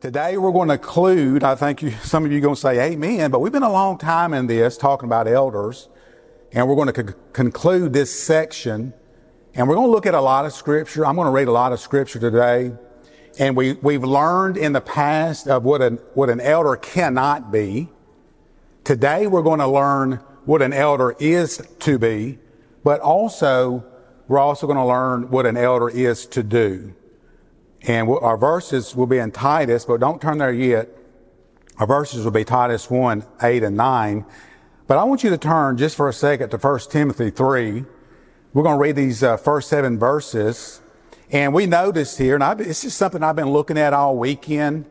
Today we're going to conclude, I think you, some of you are going to say amen, but we've been a long time in this talking about elders, and we're going to co- conclude this section, and we're going to look at a lot of scripture. I'm going to read a lot of scripture today, and we, we've learned in the past of what an, what an elder cannot be. Today we're going to learn what an elder is to be, but also we're also going to learn what an elder is to do. And our verses will be in Titus, but don't turn there yet. Our verses will be Titus 1, 8 and 9. But I want you to turn just for a second to 1 Timothy 3. We're going to read these uh, first seven verses. And we noticed here, and it's just something I've been looking at all weekend.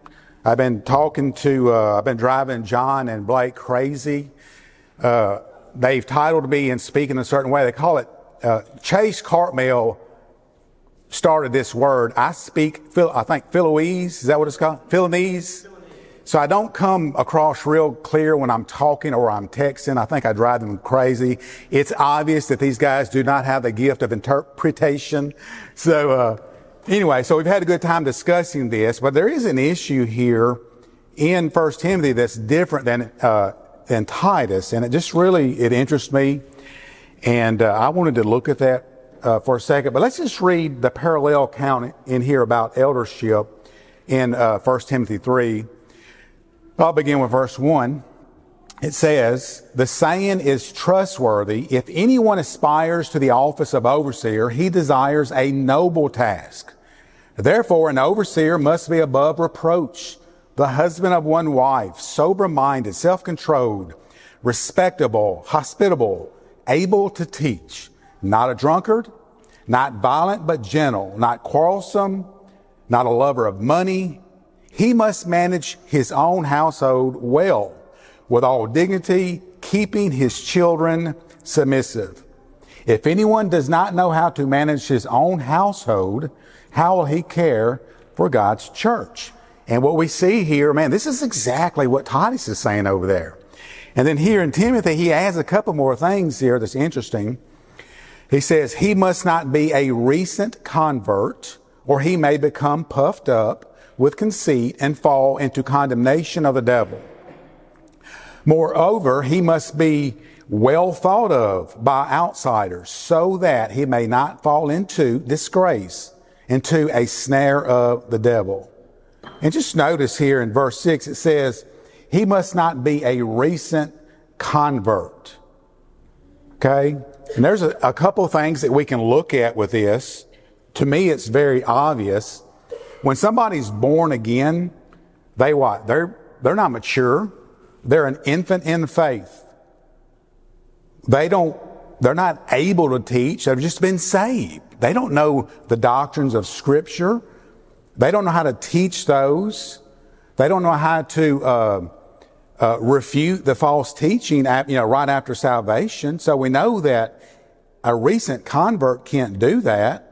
I've been talking to, uh, I've been driving John and Blake crazy. Uh, they've titled me and speaking a certain way. They call it uh, Chase Cartmel started this word. I speak, I think Philoese, is that what it's called? Philinese? So I don't come across real clear when I'm talking or I'm texting. I think I drive them crazy. It's obvious that these guys do not have the gift of interpretation. So, uh, anyway, so we've had a good time discussing this, but there is an issue here in First Timothy that's different than, uh, than Titus, and it just really, it interests me. And, uh, I wanted to look at that uh, for a second, but let's just read the parallel count in here about eldership in uh, 1 Timothy 3. I'll begin with verse 1. It says, The saying is trustworthy. If anyone aspires to the office of overseer, he desires a noble task. Therefore, an overseer must be above reproach, the husband of one wife, sober minded, self controlled, respectable, hospitable, able to teach not a drunkard, not violent but gentle, not quarrelsome, not a lover of money. He must manage his own household well, with all dignity, keeping his children submissive. If anyone does not know how to manage his own household, how will he care for God's church? And what we see here, man, this is exactly what Titus is saying over there. And then here in Timothy, he adds a couple more things here that's interesting. He says he must not be a recent convert or he may become puffed up with conceit and fall into condemnation of the devil. Moreover, he must be well thought of by outsiders so that he may not fall into disgrace, into a snare of the devil. And just notice here in verse 6, it says, he must not be a recent convert. Okay? And there's a, a couple things that we can look at with this. To me, it's very obvious. When somebody's born again, they what? They're, they're not mature. They're an infant in faith. They don't, they're not able to teach. They've just been saved. They don't know the doctrines of scripture. They don't know how to teach those. They don't know how to, uh, uh, refute the false teaching, you know, right after salvation. So we know that a recent convert can't do that.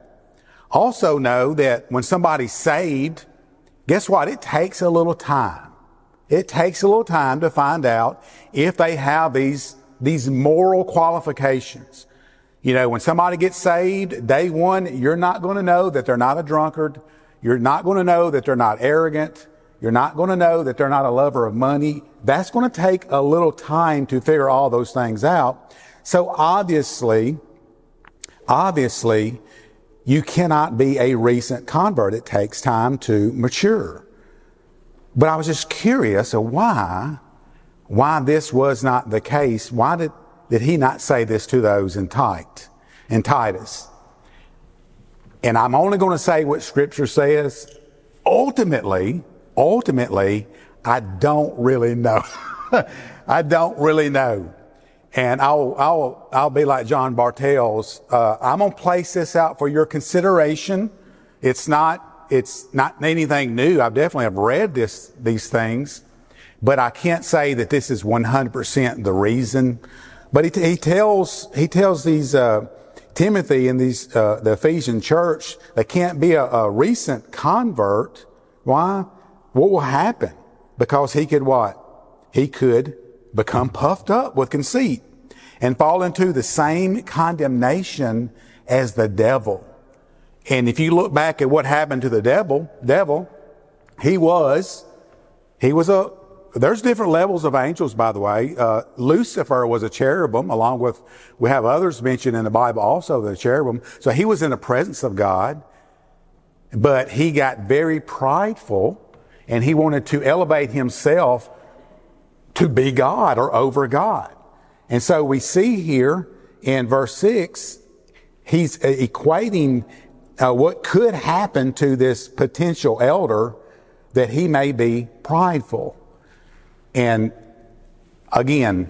Also know that when somebody's saved, guess what? It takes a little time. It takes a little time to find out if they have these, these moral qualifications. You know, when somebody gets saved, day one, you're not going to know that they're not a drunkard. You're not going to know that they're not arrogant. You're not going to know that they're not a lover of money. That's going to take a little time to figure all those things out. So obviously, obviously, you cannot be a recent convert. It takes time to mature. But I was just curious of why, why this was not the case. Why did, did he not say this to those in Tite, in Titus? And I'm only going to say what scripture says. Ultimately, ultimately, I don't really know. I don't really know. And I'll, I'll, I'll be like John Bartels. Uh, I'm going to place this out for your consideration. It's not, it's not anything new. I definitely have read this, these things, but I can't say that this is 100% the reason. But he, he tells, he tells these, uh, Timothy and these, uh, the Ephesian church, they can't be a, a recent convert. Why? What will happen? Because he could what? He could become puffed up with conceit and fall into the same condemnation as the devil. And if you look back at what happened to the devil, devil, he was, he was a, there's different levels of angels, by the way. Uh, Lucifer was a cherubim, along with, we have others mentioned in the Bible also, the cherubim. So he was in the presence of God, but he got very prideful and he wanted to elevate himself to be God or over God. And so we see here in verse 6, he's equating uh, what could happen to this potential elder that he may be prideful. And again,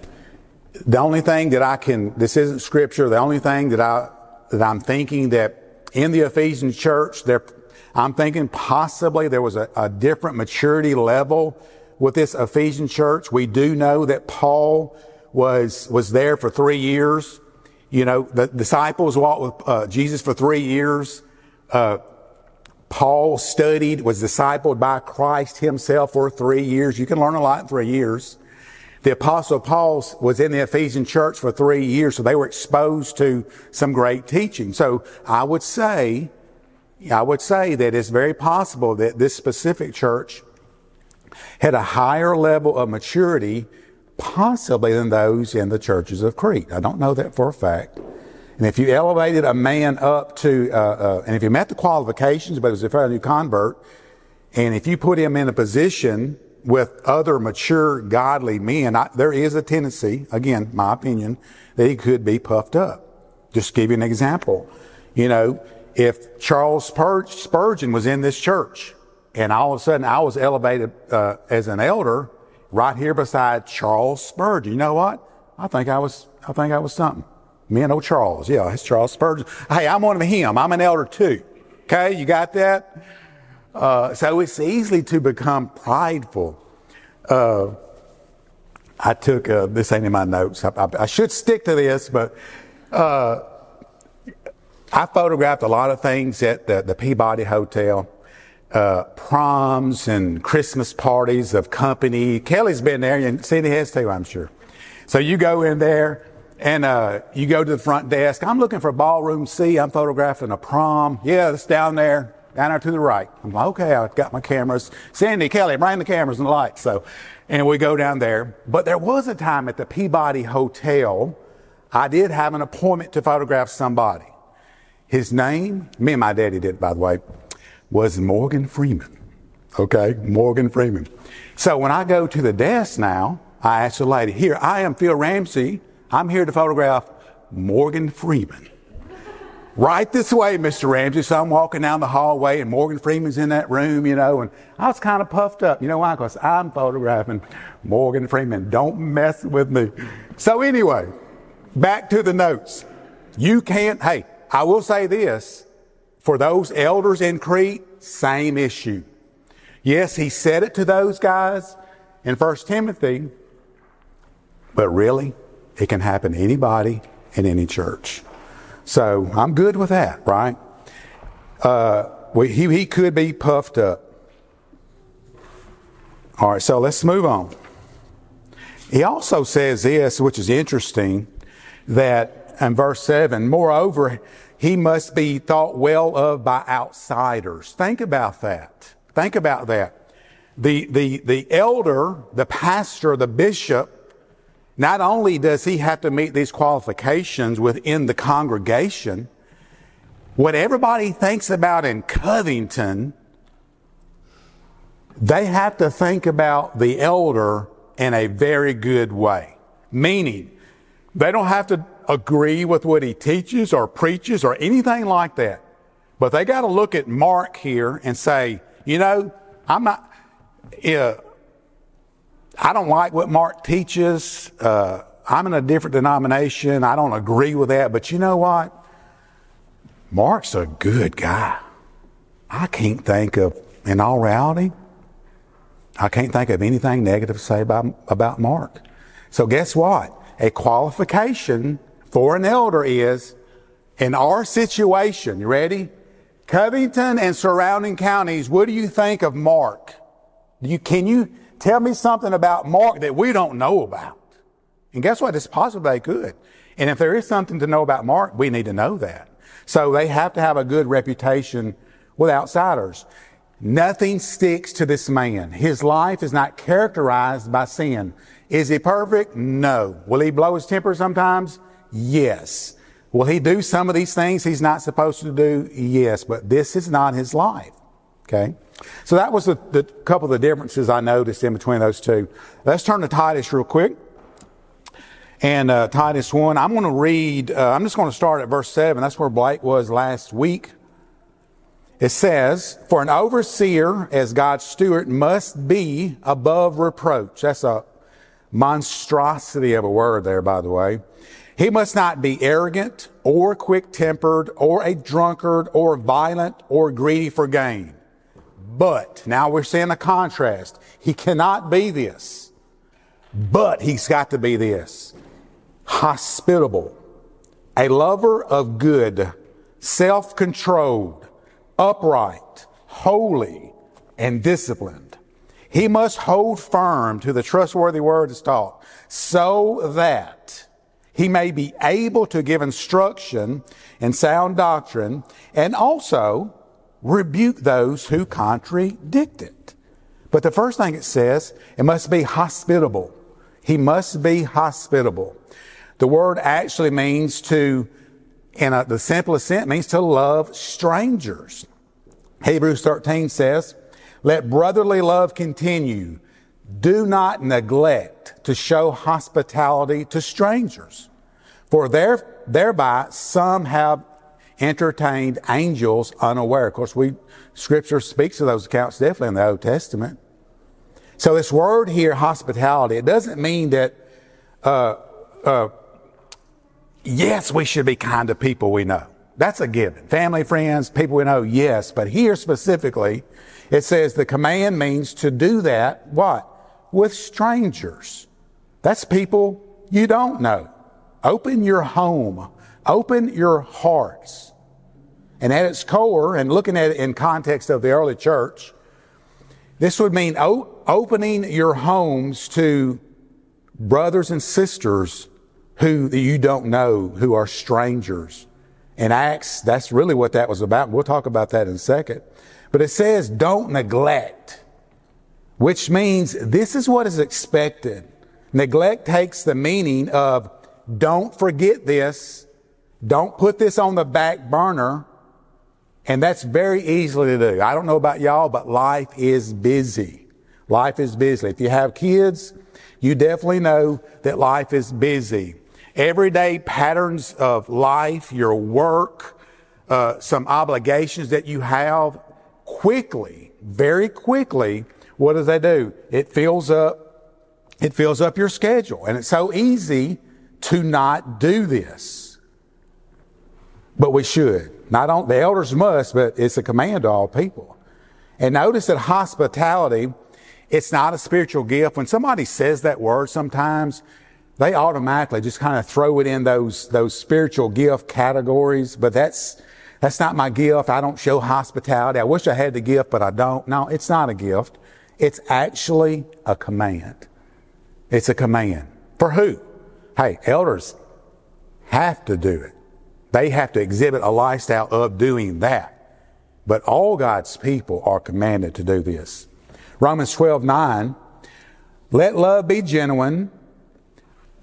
the only thing that I can, this isn't scripture, the only thing that I, that I'm thinking that in the Ephesian church, there, I'm thinking possibly there was a, a different maturity level with this Ephesian church. We do know that Paul was, was there for three years. You know, the disciples walked with uh, Jesus for three years. Uh, Paul studied, was discipled by Christ himself for three years. You can learn a lot in three years. The apostle Paul was in the Ephesian church for three years, so they were exposed to some great teaching. So I would say, I would say that it's very possible that this specific church had a higher level of maturity possibly than those in the churches of Crete. I don't know that for a fact. And if you elevated a man up to, uh, uh, and if you met the qualifications, but it was a fairly new convert, and if you put him in a position with other mature, godly men, I, there is a tendency, again, my opinion, that he could be puffed up. Just give you an example. You know, if Charles Spurgeon was in this church, and all of a sudden I was elevated uh, as an elder right here beside Charles Spurgeon, you know what? I think I was, I think I was something. Me and old Charles. Yeah, it's Charles Spurgeon. Hey, I'm one of him. I'm an elder too. Okay, you got that? Uh, so it's easy to become prideful. Uh, I took, uh, this ain't in my notes. I, I, I should stick to this, but, uh, I photographed a lot of things at the, the Peabody Hotel. Uh, proms and Christmas parties of company. Kelly's been there, and Cindy has too, I'm sure. So you go in there, and uh, you go to the front desk. I'm looking for ballroom C. I'm photographing a prom. Yeah, it's down there, down there to the right. I'm like, okay, I've got my cameras. Sandy, Kelly, bring the cameras and the lights. So, and we go down there. But there was a time at the Peabody Hotel, I did have an appointment to photograph somebody. His name, me and my daddy did, by the way, was Morgan Freeman. Okay, Morgan Freeman. So when I go to the desk now, I ask the lady, here, I am Phil Ramsey. I'm here to photograph Morgan Freeman. right this way, Mr. Ramsey. So I'm walking down the hallway and Morgan Freeman's in that room, you know, and I was kind of puffed up. You know why? Because I'm photographing Morgan Freeman. Don't mess with me. So anyway, back to the notes. You can't, hey, I will say this. For those elders in Crete, same issue. Yes, he said it to those guys in 1 Timothy, but really, it can happen to anybody in any church. So I'm good with that, right? Uh, we, he, he could be puffed up. All right, so let's move on. He also says this, which is interesting, that in verse 7, moreover, he must be thought well of by outsiders. Think about that. Think about that. The, the, the elder, the pastor, the bishop not only does he have to meet these qualifications within the congregation, what everybody thinks about in Covington, they have to think about the elder in a very good way. Meaning, they don't have to agree with what he teaches or preaches or anything like that. But they got to look at Mark here and say, you know, I'm not, uh, I don't like what Mark teaches. Uh, I'm in a different denomination. I don't agree with that. But you know what? Mark's a good guy. I can't think of, in all reality, I can't think of anything negative to say about, about Mark. So guess what? A qualification for an elder is, in our situation, you ready? Covington and surrounding counties, what do you think of Mark? You, can you, Tell me something about Mark that we don't know about. And guess what? It's possible they could. And if there is something to know about Mark, we need to know that. So they have to have a good reputation with outsiders. Nothing sticks to this man. His life is not characterized by sin. Is he perfect? No. Will he blow his temper sometimes? Yes. Will he do some of these things he's not supposed to do? Yes. But this is not his life. Okay. So that was the, the couple of the differences I noticed in between those two. Let's turn to Titus real quick. And uh, Titus 1, I'm going to read, uh, I'm just going to start at verse 7. That's where Blake was last week. It says, For an overseer as God's steward must be above reproach. That's a monstrosity of a word there, by the way. He must not be arrogant or quick tempered or a drunkard or violent or greedy for gain. But now we're seeing a contrast. He cannot be this, but he's got to be this hospitable, a lover of good, self controlled, upright, holy, and disciplined. He must hold firm to the trustworthy word that's taught so that he may be able to give instruction in sound doctrine and also rebuke those who contradict it. But the first thing it says, it must be hospitable. He must be hospitable. The word actually means to, in a, the simplest sense, means to love strangers. Hebrews 13 says, let brotherly love continue. Do not neglect to show hospitality to strangers, for there, thereby some have entertained angels unaware. Of course, we, scripture speaks of those accounts definitely in the Old Testament. So this word here, hospitality, it doesn't mean that, uh, uh, yes, we should be kind to people we know. That's a given. Family, friends, people we know, yes. But here specifically, it says the command means to do that, what? With strangers. That's people you don't know. Open your home. Open your hearts. And at its core, and looking at it in context of the early church, this would mean o- opening your homes to brothers and sisters who you don't know, who are strangers. In Acts, that's really what that was about. We'll talk about that in a second. But it says, don't neglect, which means this is what is expected. Neglect takes the meaning of don't forget this, don't put this on the back burner, and that's very easily to do. I don't know about y'all, but life is busy. Life is busy. If you have kids, you definitely know that life is busy. Everyday patterns of life, your work, uh, some obligations that you have, quickly, very quickly, what does that do? It fills up, it fills up your schedule. And it's so easy to not do this. But we should. Not on, the elders must, but it's a command to all people. And notice that hospitality, it's not a spiritual gift. When somebody says that word sometimes, they automatically just kind of throw it in those, those spiritual gift categories, but that's, that's not my gift. I don't show hospitality. I wish I had the gift, but I don't. No, it's not a gift. It's actually a command. It's a command. For who? Hey, elders have to do it. They have to exhibit a lifestyle of doing that. But all God's people are commanded to do this. Romans 12, 9. Let love be genuine.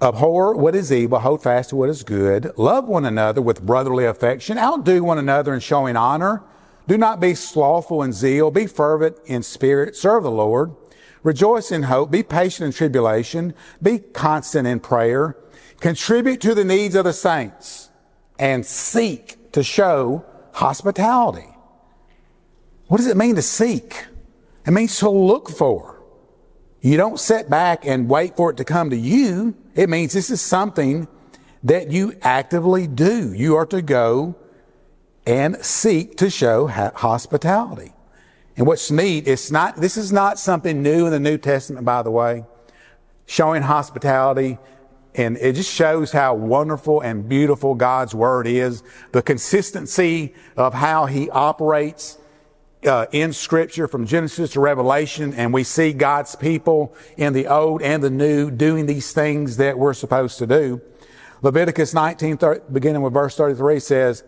Abhor what is evil, hold fast to what is good. Love one another with brotherly affection. Outdo one another in showing honor. Do not be slothful in zeal. Be fervent in spirit. Serve the Lord. Rejoice in hope. Be patient in tribulation. Be constant in prayer. Contribute to the needs of the saints and seek to show hospitality. What does it mean to seek? It means to look for. You don't sit back and wait for it to come to you. It means this is something that you actively do. You are to go and seek to show hospitality. And what's neat, it's not, this is not something new in the New Testament, by the way. Showing hospitality. And it just shows how wonderful and beautiful God's Word is. The consistency of how He operates uh, in Scripture from Genesis to Revelation, and we see God's people in the Old and the New doing these things that we're supposed to do. Leviticus 19, 30, beginning with verse 33 says,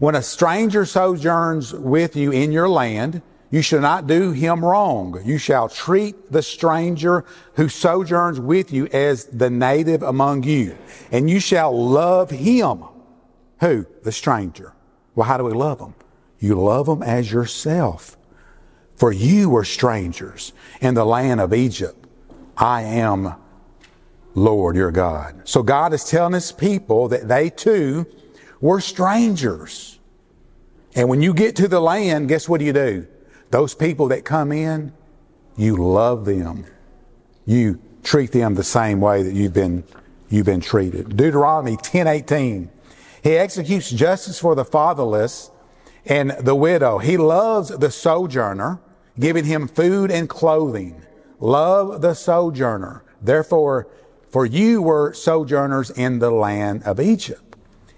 When a stranger sojourns with you in your land, You shall not do him wrong. You shall treat the stranger who sojourns with you as the native among you. And you shall love him. Who? The stranger. Well, how do we love him? You love him as yourself. For you were strangers in the land of Egypt. I am Lord your God. So God is telling his people that they too were strangers. And when you get to the land, guess what do you do? Those people that come in, you love them. You treat them the same way that you've been, you've been treated. Deuteronomy 10:18. He executes justice for the fatherless and the widow. He loves the sojourner, giving him food and clothing. Love the sojourner. Therefore, for you were sojourners in the land of Egypt.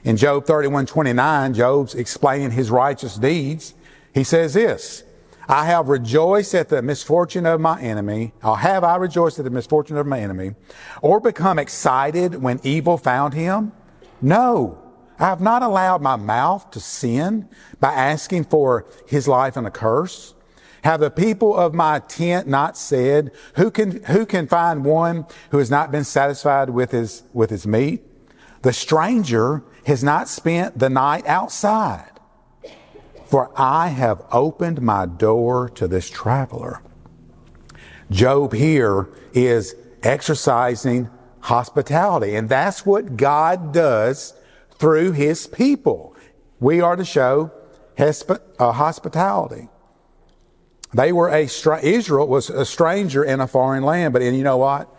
In Job 31, 29, Job's explaining his righteous deeds. He says this, I have rejoiced at the misfortune of my enemy, or have I rejoiced at the misfortune of my enemy, or become excited when evil found him? No, I have not allowed my mouth to sin by asking for his life in a curse. Have the people of my tent not said, who can, who can find one who has not been satisfied with his, with his meat? The stranger has not spent the night outside. For I have opened my door to this traveler. Job here is exercising hospitality, and that's what God does through his people. We are to show uh, hospitality. They were a, Israel was a stranger in a foreign land, but and you know what?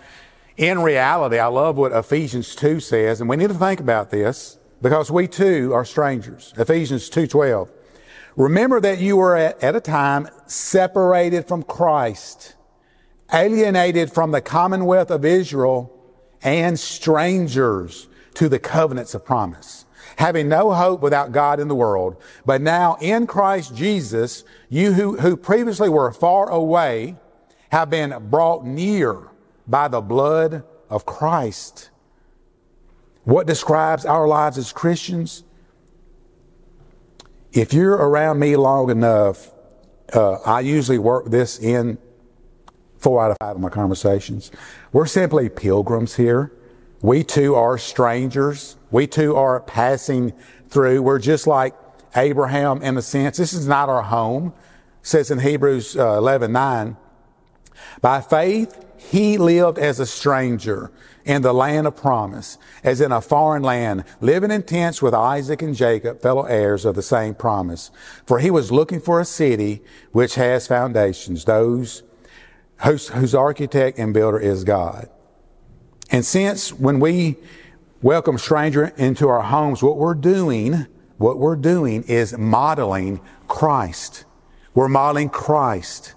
In reality, I love what Ephesians 2 says, and we need to think about this because we too are strangers. Ephesians 2.12. Remember that you were at, at a time separated from Christ, alienated from the commonwealth of Israel, and strangers to the covenants of promise having no hope without God in the world. But now in Christ Jesus, you who, who previously were far away have been brought near by the blood of Christ. What describes our lives as Christians? If you're around me long enough, uh, I usually work this in four out of five of my conversations. We're simply pilgrims here. We too are strangers. We too are passing through. We're just like Abraham in a sense. This is not our home. It says in Hebrews uh, 11, 9, by faith, he lived as a stranger in the land of promise, as in a foreign land, living in tents with Isaac and Jacob, fellow heirs of the same promise. For he was looking for a city which has foundations, those whose, whose architect and builder is God. And since when we welcome stranger into our homes, what we're doing, what we're doing is modeling Christ. We're modeling Christ.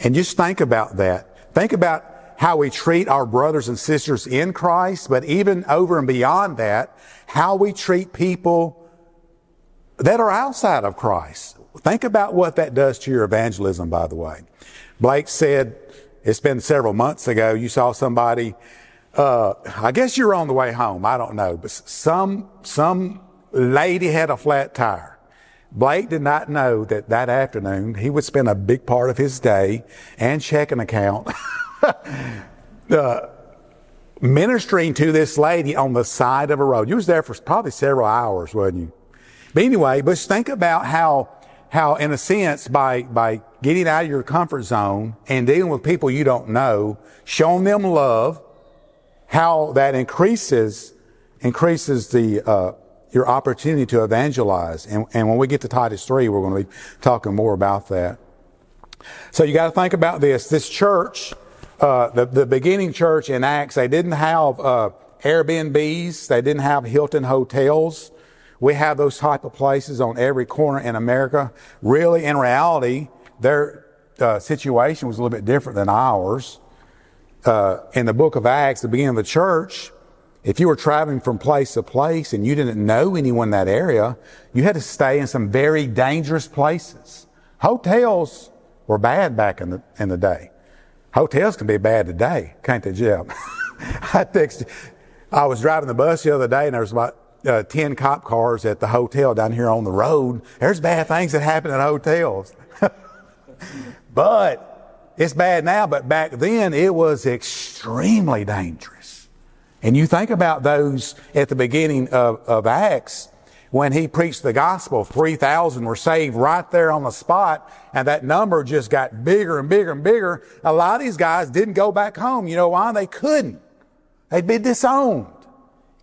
And just think about that. Think about how we treat our brothers and sisters in Christ, but even over and beyond that, how we treat people that are outside of Christ. Think about what that does to your evangelism, by the way. Blake said, it's been several months ago, you saw somebody uh, I guess you're on the way home. I don't know, but some some lady had a flat tire. Blake did not know that that afternoon he would spend a big part of his day and checking account uh, ministering to this lady on the side of a road. You was there for probably several hours, wasn't you? But anyway, but think about how how in a sense by by getting out of your comfort zone and dealing with people you don't know, showing them love, how that increases increases the uh, your opportunity to evangelize. And, and when we get to Titus three, we're going to be talking more about that. So you got to think about this. This church, uh, the the beginning church in Acts, they didn't have uh, Airbnbs, they didn't have Hilton hotels. We have those type of places on every corner in America. Really, in reality, their uh, situation was a little bit different than ours uh, in the book of Acts, the beginning of the church, if you were traveling from place to place and you didn't know anyone in that area, you had to stay in some very dangerous places. Hotels were bad back in the, in the day. Hotels can be bad today, can't they, Jim? I texted, I was driving the bus the other day and there was about uh, 10 cop cars at the hotel down here on the road. There's bad things that happen at hotels. but it's bad now, but back then it was extremely dangerous. And you think about those at the beginning of, of Acts, when he preached the gospel, 3,000 were saved right there on the spot, and that number just got bigger and bigger and bigger. A lot of these guys didn't go back home. You know why? They couldn't. They'd be disowned.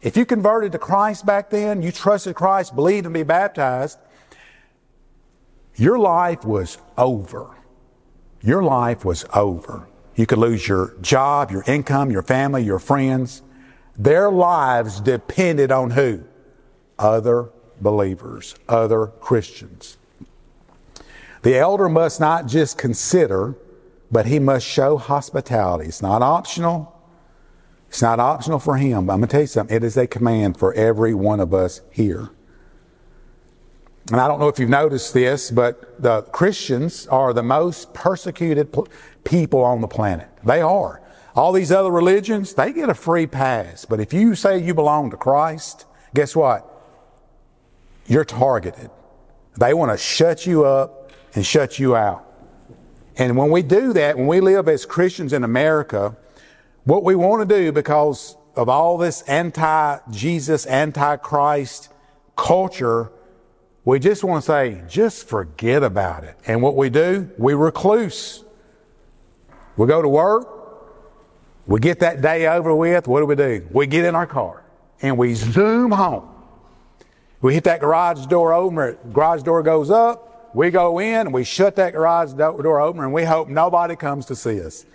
If you converted to Christ back then, you trusted Christ, believed and be baptized, your life was over. Your life was over. You could lose your job, your income, your family, your friends. Their lives depended on who? Other believers, other Christians. The elder must not just consider, but he must show hospitality. It's not optional. It's not optional for him. I'm going to tell you something. It is a command for every one of us here. And I don't know if you've noticed this, but the Christians are the most persecuted people on the planet. They are. All these other religions, they get a free pass. But if you say you belong to Christ, guess what? You're targeted. They want to shut you up and shut you out. And when we do that, when we live as Christians in America, what we want to do because of all this anti-Jesus, anti-Christ culture, we just want to say, just forget about it. And what we do, we recluse. We go to work. We get that day over with. What do we do? We get in our car and we zoom home. We hit that garage door open, garage door goes up. We go in and we shut that garage door open and we hope nobody comes to see us.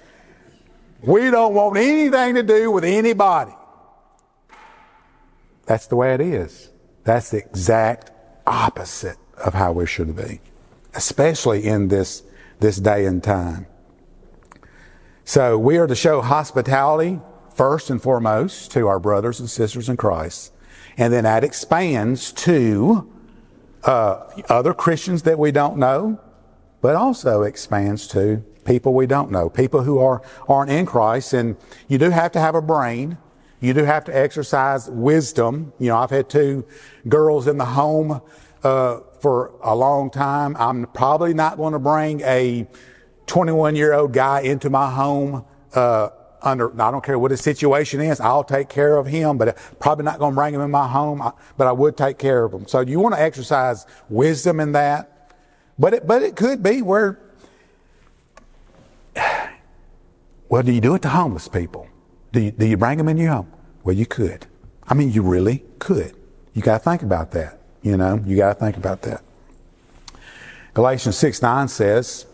We don't want anything to do with anybody. That's the way it is. That's the exact opposite of how we should be, especially in this, this day and time. So we are to show hospitality first and foremost to our brothers and sisters in Christ. And then that expands to uh, other Christians that we don't know, but also expands to people we don't know, people who are, aren't in Christ. And you do have to have a brain. You do have to exercise wisdom. You know, I've had two girls in the home uh, for a long time. I'm probably not going to bring a 21 year old guy into my home. Uh, under, I don't care what his situation is. I'll take care of him, but probably not going to bring him in my home, but I would take care of him. So you want to exercise wisdom in that. But it, but it could be where, well, do you do it to homeless people? Do you, do you bring them in your home? Well, you could. I mean, you really could. You got to think about that. You know, you got to think about that. Galatians 6 9 says,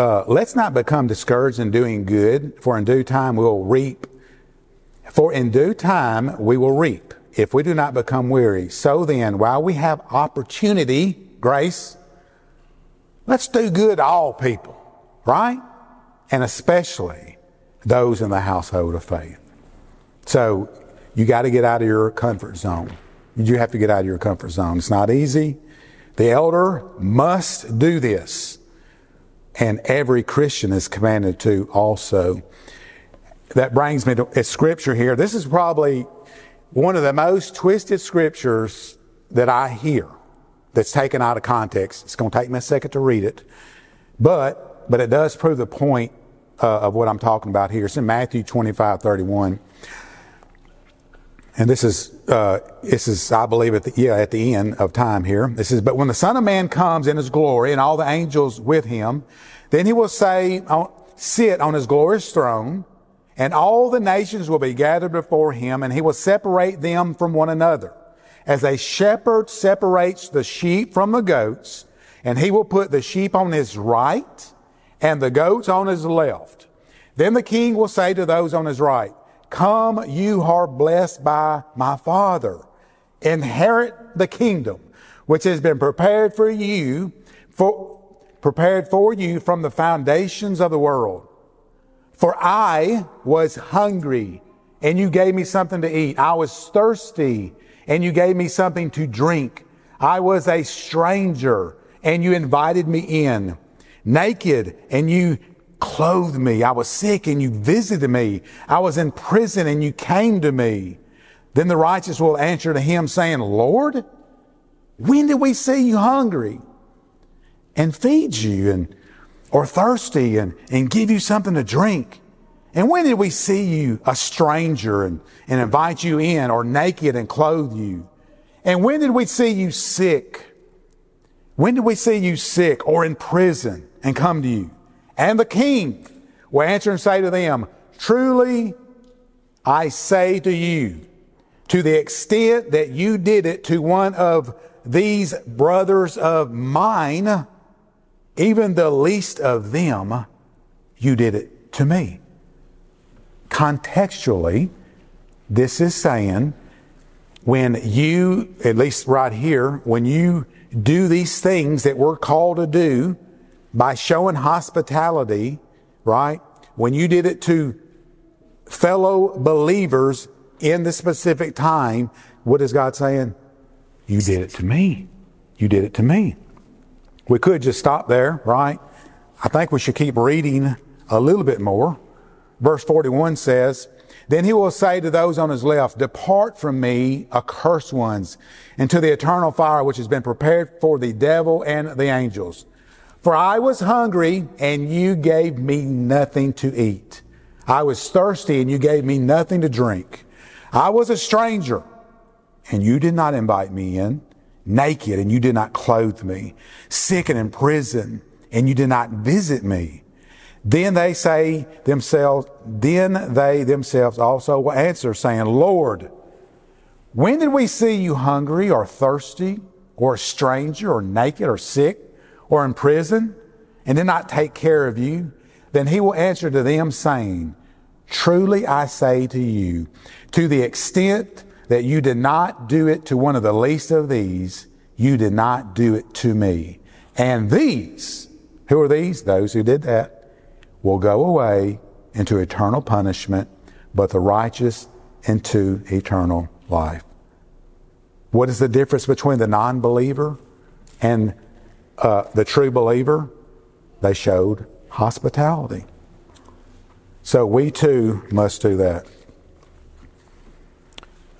uh, Let's not become discouraged in doing good, for in due time we will reap. For in due time we will reap if we do not become weary. So then, while we have opportunity, grace, let's do good to all people, right? And especially those in the household of faith. So you got to get out of your comfort zone. You have to get out of your comfort zone. It's not easy. The elder must do this. And every Christian is commanded to also. That brings me to a scripture here. This is probably one of the most twisted scriptures that I hear that's taken out of context. It's going to take me a second to read it. But, but it does prove the point uh, of what I'm talking about here. It's in Matthew 25, 31 and this is uh, this is I believe at the yeah at the end of time here. This is but when the Son of Man comes in His glory and all the angels with Him, then He will say, sit on His glorious throne, and all the nations will be gathered before Him, and He will separate them from one another, as a shepherd separates the sheep from the goats, and He will put the sheep on His right and the goats on His left. Then the King will say to those on His right. Come, you are blessed by my Father. Inherit the kingdom, which has been prepared for you, for, prepared for you from the foundations of the world. For I was hungry and you gave me something to eat. I was thirsty and you gave me something to drink. I was a stranger and you invited me in. Naked and you clothed me. I was sick and you visited me. I was in prison and you came to me. Then the righteous will answer to him saying, Lord, when did we see you hungry and feed you and or thirsty and, and give you something to drink? And when did we see you a stranger and, and invite you in or naked and clothe you? And when did we see you sick? When did we see you sick or in prison and come to you? And the king will answer and say to them, truly I say to you, to the extent that you did it to one of these brothers of mine, even the least of them, you did it to me. Contextually, this is saying when you, at least right here, when you do these things that we're called to do by showing hospitality, right? When you did it to fellow believers in the specific time, what is God saying? You did it to me. You did it to me. We could just stop there, right? I think we should keep reading a little bit more. Verse 41 says, Then he will say to those on his left, Depart from me, accursed ones, into the eternal fire which has been prepared for the devil and the angels. For I was hungry, and you gave me nothing to eat. I was thirsty, and you gave me nothing to drink. I was a stranger, and you did not invite me in. Naked, and you did not clothe me. Sick and in prison, and you did not visit me. Then they say themselves, then they themselves also will answer, saying, Lord, when did we see you hungry or thirsty or a stranger or naked or sick or in prison and did not take care of you? Then he will answer to them saying, Truly I say to you, to the extent that you did not do it to one of the least of these, you did not do it to me. And these, who are these? Those who did that will go away into eternal punishment, but the righteous into eternal life. What is the difference between the non believer and uh, the true believer? They showed hospitality. So we too must do that.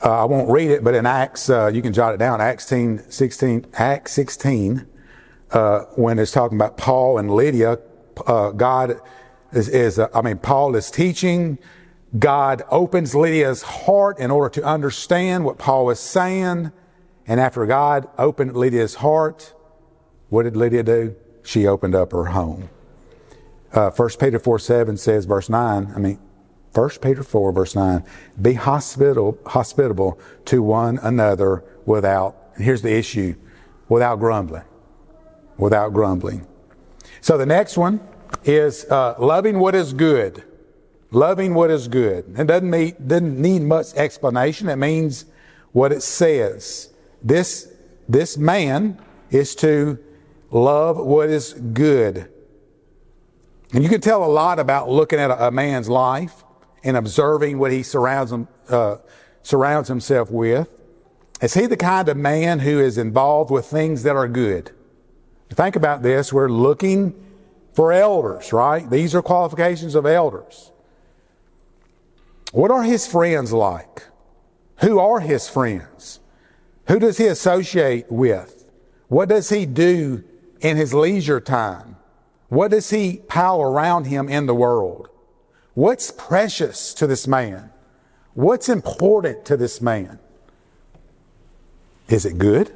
Uh, I won't read it, but in Acts, uh, you can jot it down. Acts 16, 16 Acts 16, uh, when it's talking about Paul and Lydia, uh, God is, is uh, I mean, Paul is teaching. God opens Lydia's heart in order to understand what Paul is saying. And after God opened Lydia's heart, what did Lydia do? She opened up her home. Uh, 1 Peter 4 7 says, verse 9, I mean, 1 Peter 4, verse 9, be hospitable, hospitable to one another without, and here's the issue, without grumbling. Without grumbling. So the next one, is uh, loving what is good. Loving what is good. It doesn't, mean, doesn't need much explanation. It means what it says. This, this man is to love what is good. And you can tell a lot about looking at a, a man's life and observing what he surrounds, him, uh, surrounds himself with. Is he the kind of man who is involved with things that are good? Think about this. We're looking for elders, right? These are qualifications of elders. What are his friends like? Who are his friends? Who does he associate with? What does he do in his leisure time? What does he pile around him in the world? What's precious to this man? What's important to this man? Is it good?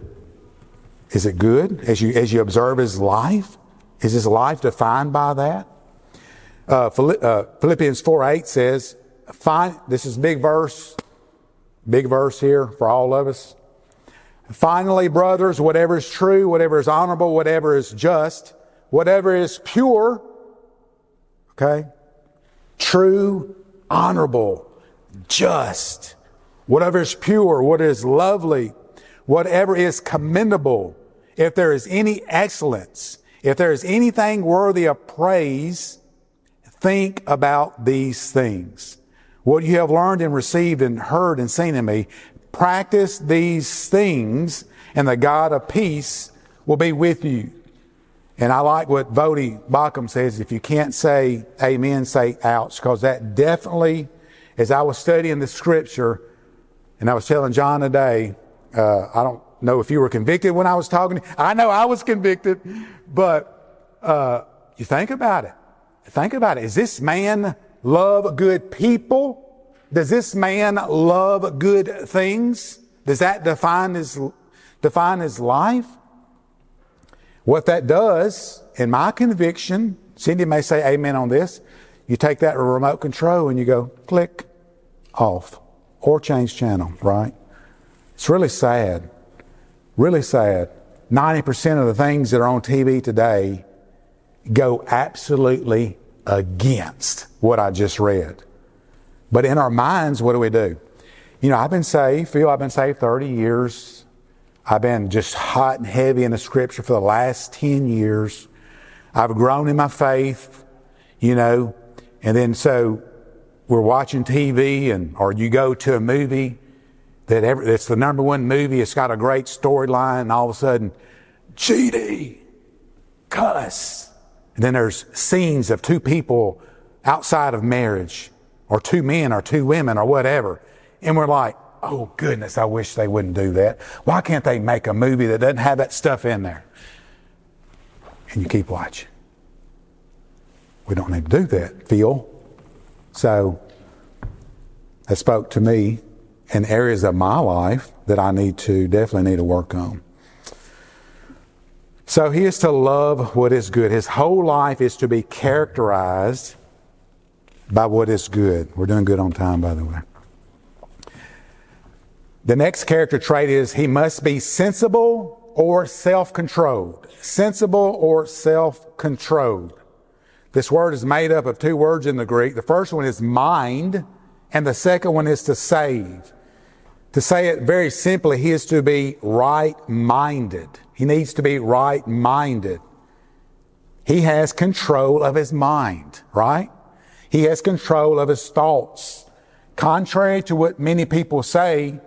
Is it good as you, as you observe his life? Is his life defined by that? Uh, uh Philippians 4 8 says, Find, this is big verse, big verse here for all of us. Finally, brothers, whatever is true, whatever is honorable, whatever is just, whatever is pure, okay? True, honorable, just, whatever is pure, what is lovely, whatever is commendable, if there is any excellence, if there is anything worthy of praise, think about these things. What you have learned and received and heard and seen in me, practice these things and the God of peace will be with you. And I like what Voddie Baucham says, if you can't say amen, say ouch, because that definitely, as I was studying the scripture, and I was telling John today, uh, I don't know if you were convicted when I was talking. I know I was convicted, but uh, you think about it. Think about it. Is this man love good people? Does this man love good things? Does that define his, define his life? What that does, in my conviction, Cindy may say amen on this, you take that remote control and you go click off or change channel, right? It's really sad. Really sad. 90% of the things that are on TV today go absolutely against what I just read. But in our minds, what do we do? You know, I've been saved, Phil, I've been saved 30 years. I've been just hot and heavy in the scripture for the last 10 years. I've grown in my faith, you know, and then so we're watching TV and, or you go to a movie that every, it's the number one movie. It's got a great storyline and all of a sudden, GD, cuss. And then there's scenes of two people outside of marriage or two men or two women or whatever. And we're like, oh goodness, I wish they wouldn't do that. Why can't they make a movie that doesn't have that stuff in there? And you keep watching. We don't need to do that, Phil. So that spoke to me in areas of my life that I need to definitely need to work on. So he is to love what is good. His whole life is to be characterized by what is good. We're doing good on time, by the way. The next character trait is he must be sensible or self controlled. Sensible or self controlled. This word is made up of two words in the Greek. The first one is mind, and the second one is to save. To say it very simply, he is to be right minded. He needs to be right minded. He has control of his mind, right? He has control of his thoughts. Contrary to what many people say,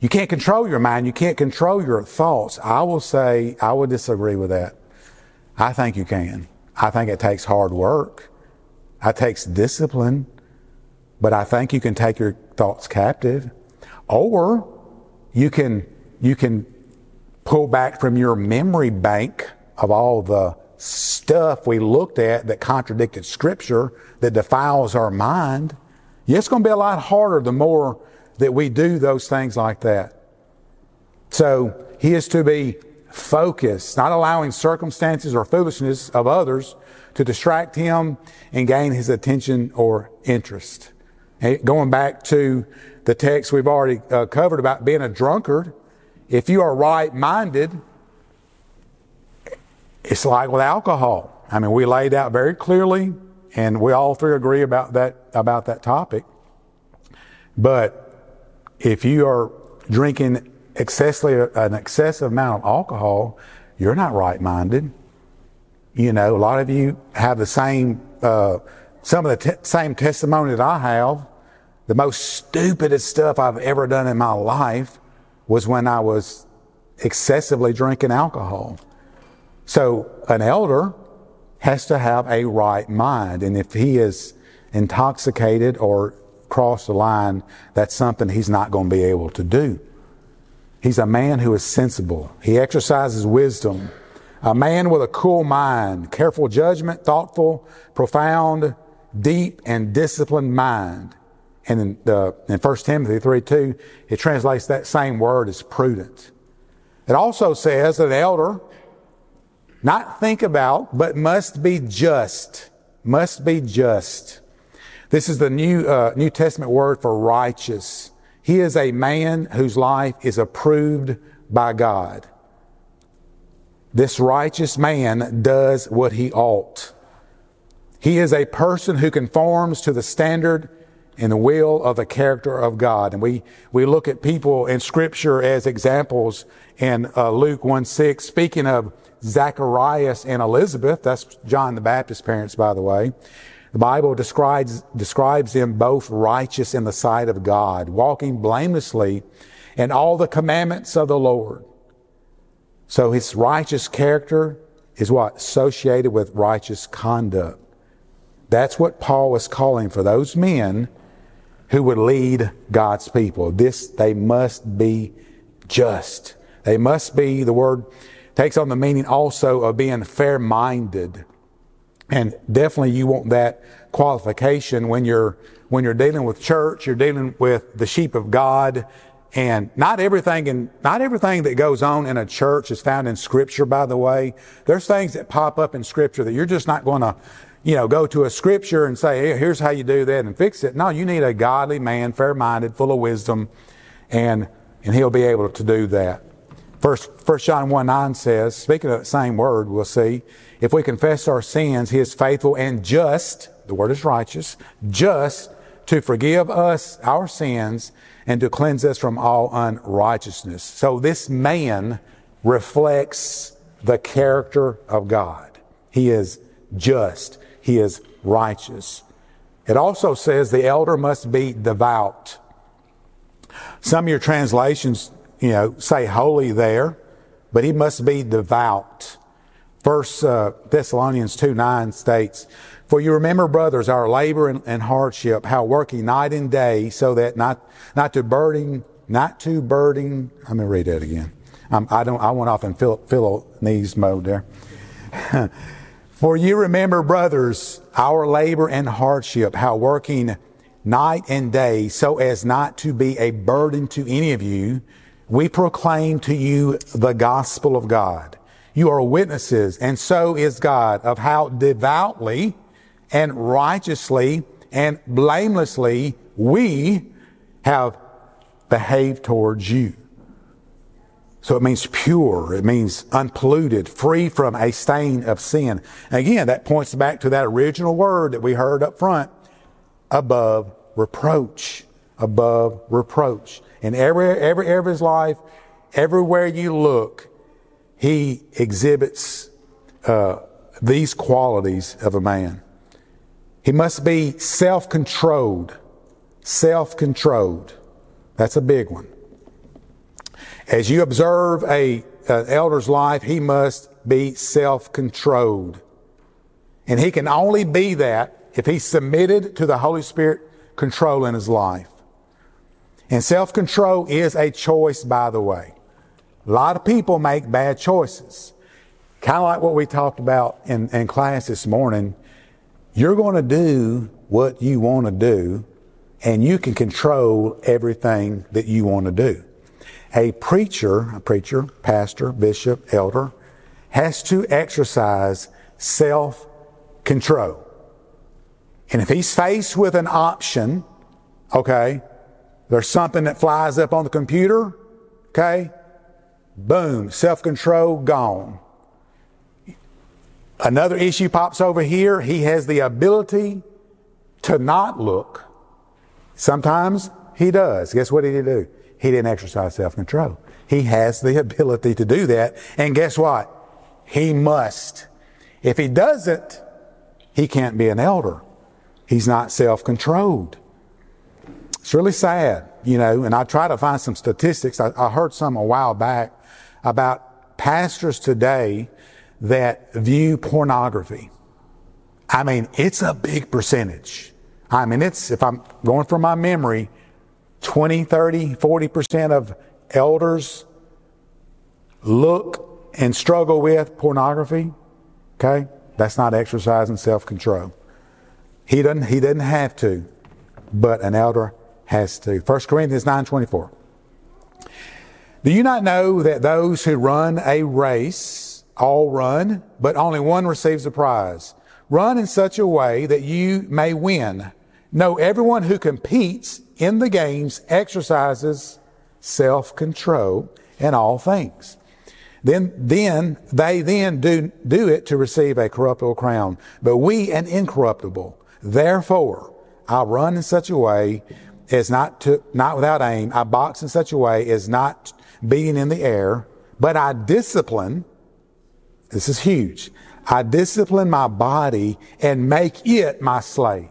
you can't control your mind. You can't control your thoughts. I will say, I would disagree with that. I think you can. I think it takes hard work. It takes discipline. But I think you can take your thoughts captive. Or you can, you can pull back from your memory bank of all the stuff we looked at that contradicted scripture that defiles our mind. Yeah, it's going to be a lot harder the more that we do those things like that. So he is to be focused, not allowing circumstances or foolishness of others to distract him and gain his attention or interest. And going back to the text we've already uh, covered about being a drunkard, if you are right minded, it's like with alcohol. I mean, we laid out very clearly, and we all three agree about that about that topic. But if you are drinking excessively an excessive amount of alcohol, you're not right minded. You know, a lot of you have the same, uh, some of the same testimony that I have. The most stupidest stuff I've ever done in my life was when I was excessively drinking alcohol. So an elder has to have a right mind. And if he is intoxicated or crossed the line, that's something he's not going to be able to do. He's a man who is sensible. He exercises wisdom. A man with a cool mind, careful judgment, thoughtful, profound, deep, and disciplined mind. And in, uh, in 1 Timothy 3 2, it translates that same word as prudent. It also says that an elder, not think about, but must be just. Must be just. This is the New, uh, New Testament word for righteous. He is a man whose life is approved by God. This righteous man does what he ought. He is a person who conforms to the standard and the will of the character of God. And we, we look at people in scripture as examples in uh, Luke 1 6, speaking of Zacharias and Elizabeth. That's John the Baptist's parents, by the way. The Bible describes, describes them both righteous in the sight of God, walking blamelessly in all the commandments of the Lord. So his righteous character is what? Associated with righteous conduct. That's what Paul was calling for those men who would lead God's people. This, they must be just. They must be, the word takes on the meaning also of being fair minded And definitely you want that qualification when you're, when you're dealing with church, you're dealing with the sheep of God. And not everything in, not everything that goes on in a church is found in scripture, by the way. There's things that pop up in scripture that you're just not going to, you know, go to a scripture and say, hey, here's how you do that and fix it. No, you need a godly man, fair-minded, full of wisdom, and, and he'll be able to do that. First, First John 1 9 says, speaking of the same word, we'll see, if we confess our sins, He is faithful and just, the word is righteous, just to forgive us our sins and to cleanse us from all unrighteousness. So this man reflects the character of God. He is just. He is righteous. It also says the elder must be devout. Some of your translations, you know, say holy there, but he must be devout. First uh, Thessalonians 2 9 states, For you remember, brothers, our labor and, and, hardship, how working night and day, so that not, not to burden, not to burden, going to read that again. Um, I don't, I went off in Philonese mode there. For you remember, brothers, our labor and hardship, how working night and day, so as not to be a burden to any of you, we proclaim to you the gospel of God you are witnesses, and so is God, of how devoutly and righteously and blamelessly we have behaved towards you. So it means pure, it means unpolluted, free from a stain of sin. again, that points back to that original word that we heard up front above reproach. Above reproach. In every, every area of his life, everywhere you look, he exhibits uh, these qualities of a man. He must be self controlled. Self controlled. That's a big one. As you observe a, an elder's life, he must be self controlled. And he can only be that if he's submitted to the Holy Spirit control in his life. And self control is a choice, by the way. A lot of people make bad choices. Kind of like what we talked about in, in class this morning. You're going to do what you want to do, and you can control everything that you want to do. A preacher, a preacher, pastor, bishop, elder, has to exercise self control. And if he's faced with an option, okay, there's something that flies up on the computer, okay, Boom, self control gone. Another issue pops over here. He has the ability to not look. Sometimes he does. Guess what did he do? He didn't exercise self control. He has the ability to do that. And guess what? He must. If he doesn't, he can't be an elder. He's not self controlled. It's really sad, you know, and I try to find some statistics. I, I heard some a while back about pastors today that view pornography. I mean, it's a big percentage. I mean, it's, if I'm going from my memory, 20, 30, 40% of elders look and struggle with pornography. Okay? That's not exercising self-control. He doesn't, he doesn't have to, but an elder has to. 1 Corinthians 9.24. Do you not know that those who run a race all run, but only one receives a prize? Run in such a way that you may win. Know everyone who competes in the games exercises self-control in all things. Then, then, they then do, do it to receive a corruptible crown, but we an incorruptible. Therefore, I run in such a way as not to, not without aim. I box in such a way as not being in the air, but I discipline, this is huge, I discipline my body and make it my slave.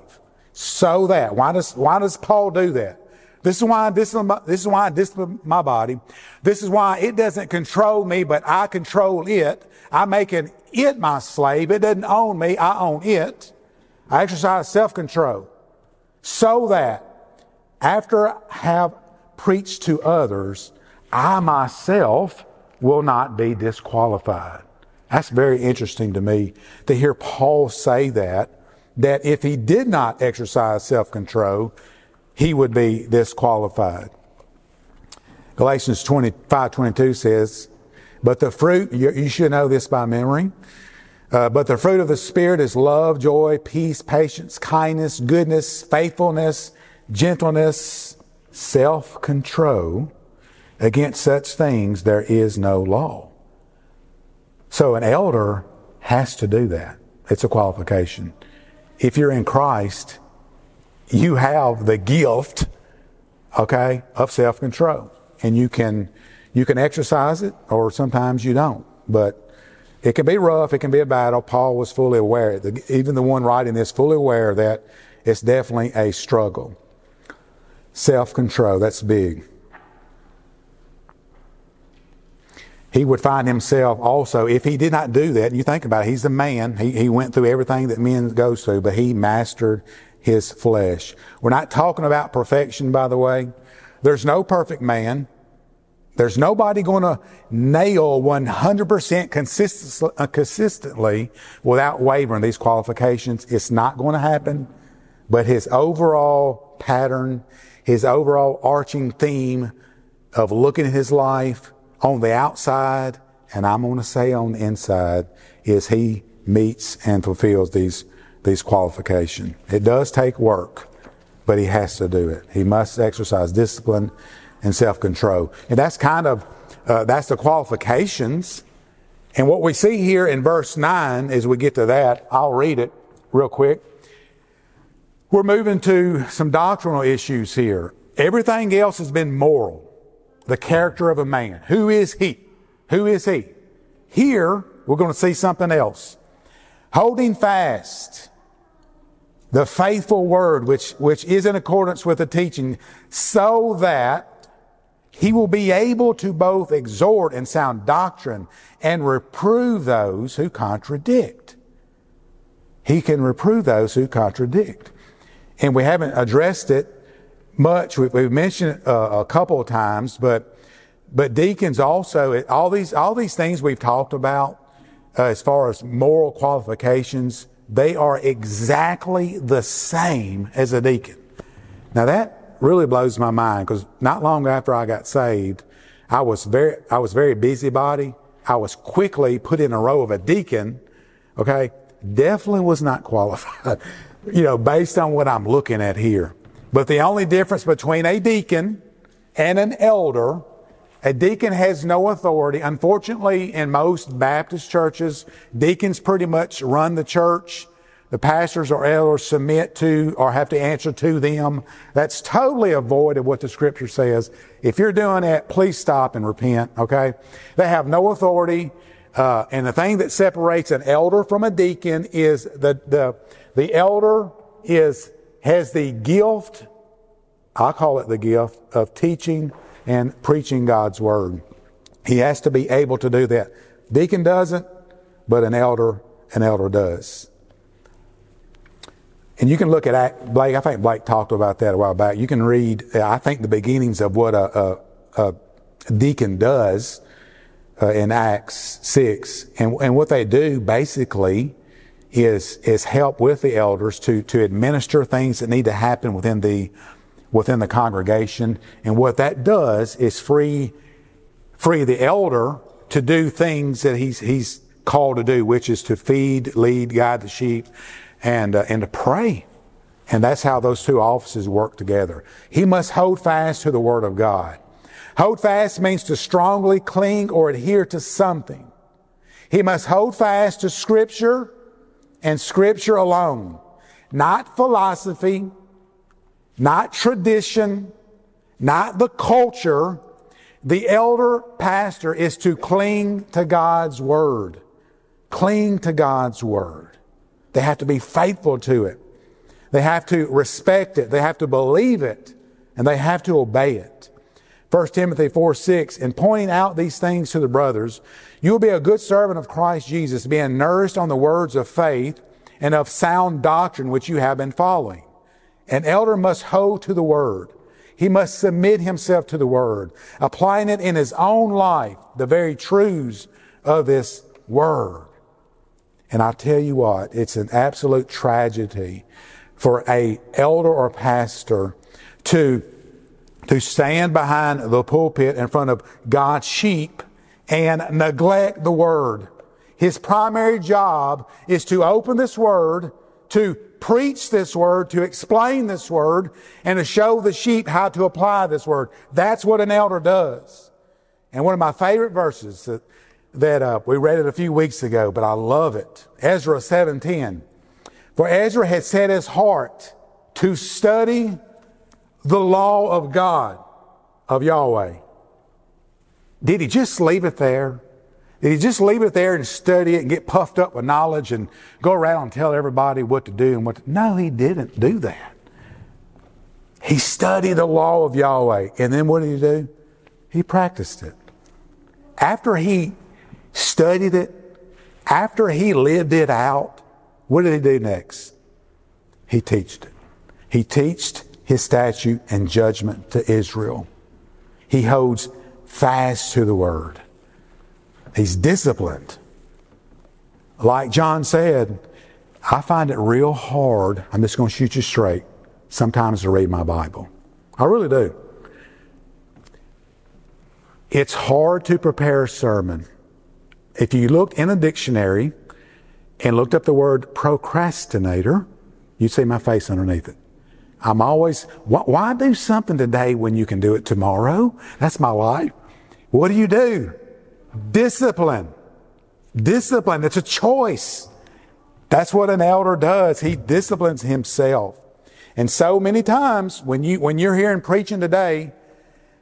So that, why does, why does Paul do that? This is why I discipline, this is why I discipline my body. This is why it doesn't control me, but I control it. I make it, it my slave. It doesn't own me. I own it. I exercise self-control so that after I have preached to others, I myself will not be disqualified. That's very interesting to me to hear Paul say that, that if he did not exercise self-control, he would be disqualified. Galatians 25, 22 says, but the fruit, you, you should know this by memory, uh, but the fruit of the Spirit is love, joy, peace, patience, kindness, goodness, faithfulness, gentleness, self-control. Against such things there is no law. So an elder has to do that. It's a qualification. If you're in Christ, you have the gift, okay, of self-control. And you can, you can exercise it or sometimes you don't. But it can be rough. It can be a battle. Paul was fully aware. Even the one writing this fully aware that it's definitely a struggle. Self-control, that's big. he would find himself also, if he did not do that, and you think about it, he's a man. He, he went through everything that men go through, but he mastered his flesh. We're not talking about perfection, by the way. There's no perfect man. There's nobody going to nail 100% uh, consistently without wavering these qualifications. It's not going to happen. But his overall pattern, his overall arching theme of looking at his life, on the outside, and I'm going to say on the inside, is he meets and fulfills these, these qualifications. It does take work, but he has to do it. He must exercise discipline and self-control. And that's kind of, uh, that's the qualifications. And what we see here in verse 9, as we get to that, I'll read it real quick. We're moving to some doctrinal issues here. Everything else has been moral the character of a man. Who is he? Who is he? Here, we're going to see something else. Holding fast the faithful word, which, which is in accordance with the teaching, so that he will be able to both exhort and sound doctrine and reprove those who contradict. He can reprove those who contradict. And we haven't addressed it much. We, have mentioned it uh, a couple of times, but but deacons also all these all these things we've talked about uh, as far as moral qualifications, they are exactly the same as a deacon. Now that really blows my mind because not long after I got saved, I was very I was very busybody. I was quickly put in a row of a deacon. Okay, definitely was not qualified. You know, based on what I'm looking at here. But the only difference between a deacon and an elder, a deacon has no authority. Unfortunately, in most Baptist churches, deacons pretty much run the church. The pastors or elders submit to or have to answer to them. That's totally avoided what the scripture says. If you're doing that, please stop and repent, okay? They have no authority. Uh, and the thing that separates an elder from a deacon is the, the, the elder is has the gift, I call it the gift, of teaching and preaching God's Word. He has to be able to do that. Deacon doesn't, but an elder, an elder does. And you can look at Blake. I think Blake talked about that a while back. You can read. I think the beginnings of what a, a, a deacon does uh, in Acts six, and, and what they do basically is, is help with the elders to, to administer things that need to happen within the, within the congregation. And what that does is free, free the elder to do things that he's, he's called to do, which is to feed, lead, guide the sheep, and, uh, and to pray. And that's how those two offices work together. He must hold fast to the Word of God. Hold fast means to strongly cling or adhere to something. He must hold fast to Scripture and Scripture alone. Not philosophy, not tradition, not the culture. The elder pastor is to cling to God's Word. Cling to God's Word. They have to be faithful to it. They have to respect it. They have to believe it. And they have to obey it. 1 Timothy 4 6, in pointing out these things to the brothers, you will be a good servant of Christ Jesus, being nourished on the words of faith and of sound doctrine which you have been following. An elder must hold to the word. He must submit himself to the word, applying it in his own life, the very truths of this word. And I tell you what, it's an absolute tragedy for a elder or pastor to, to stand behind the pulpit in front of God's sheep and neglect the word. His primary job is to open this word, to preach this word, to explain this word, and to show the sheep how to apply this word. That's what an elder does. And one of my favorite verses that, that uh, we read it a few weeks ago, but I love it. Ezra 7:10. For Ezra had set his heart to study the law of God, of Yahweh. Did he just leave it there? Did he just leave it there and study it and get puffed up with knowledge and go around and tell everybody what to do and what to, no, he didn't do that. He studied the law of Yahweh. And then what did he do? He practiced it. After he studied it, after he lived it out, what did he do next? He taught it. He taught his statute and judgment to Israel. He holds fast to the word. He's disciplined. Like John said, I find it real hard. I'm just going to shoot you straight. Sometimes to read my Bible. I really do. It's hard to prepare a sermon. If you look in a dictionary and looked up the word procrastinator, you'd see my face underneath it. I'm always, why do something today when you can do it tomorrow? That's my life. What do you do? Discipline. Discipline. It's a choice. That's what an elder does. He disciplines himself. And so many times when you, when you're hearing preaching today,